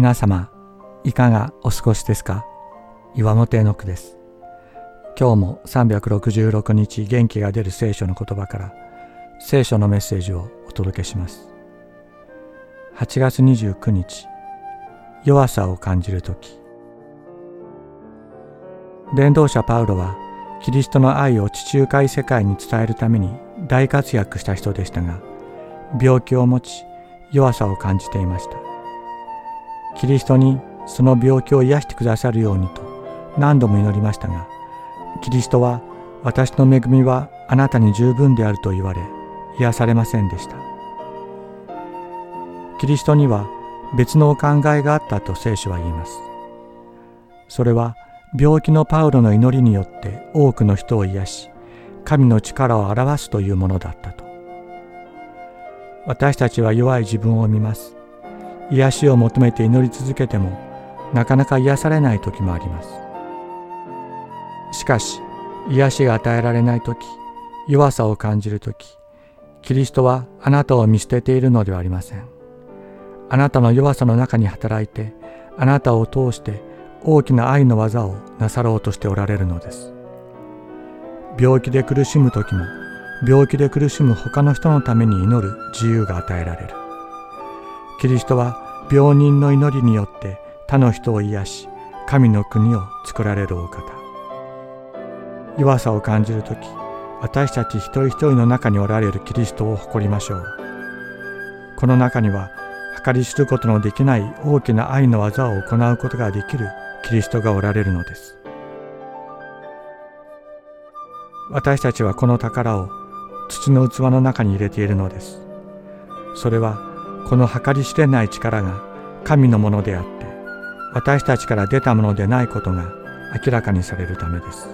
皆様いかがお過ごしですか？岩本絵の句です。今日も366日元気が出る聖書の言葉から聖書のメッセージをお届けします。8月29日弱さを感じる時。伝道者パウロはキリストの愛を地中海世界に伝えるために大活躍した人でしたが病気を持ち弱さを感じていました。キリストにその病気を癒してくださるようにと何度も祈りましたがキリストは私の恵みはあなたに十分であると言われ癒されませんでした。キリストには別のお考えがあったと聖書は言います。それは病気のパウロの祈りによって多くの人を癒し神の力を表すというものだったと。私たちは弱い自分を見ます。癒しを求めて祈り続けてもなかなか癒されない時もあります。しかし癒しが与えられない時弱さを感じる時キリストはあなたを見捨てているのではありません。あなたの弱さの中に働いてあなたを通して大きな愛の技をなさろうとしておられるのです。病気で苦しむ時も病気で苦しむ他の人のために祈る自由が与えられる。キリストは病人の祈りによって他の人を癒し神の国を作られるお方。弱さを感じる時私たち一人一人の中におられるキリストを誇りましょう。この中には計り知ることのできない大きな愛の技を行うことができるキリストがおられるのです。私たちはこの宝を土の器の中に入れているのです。それはこの計り知れない力が神のものであって私たちから出たものでないことが明らかにされるためです。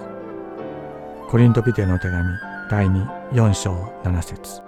コリントビデの手紙第24章7節。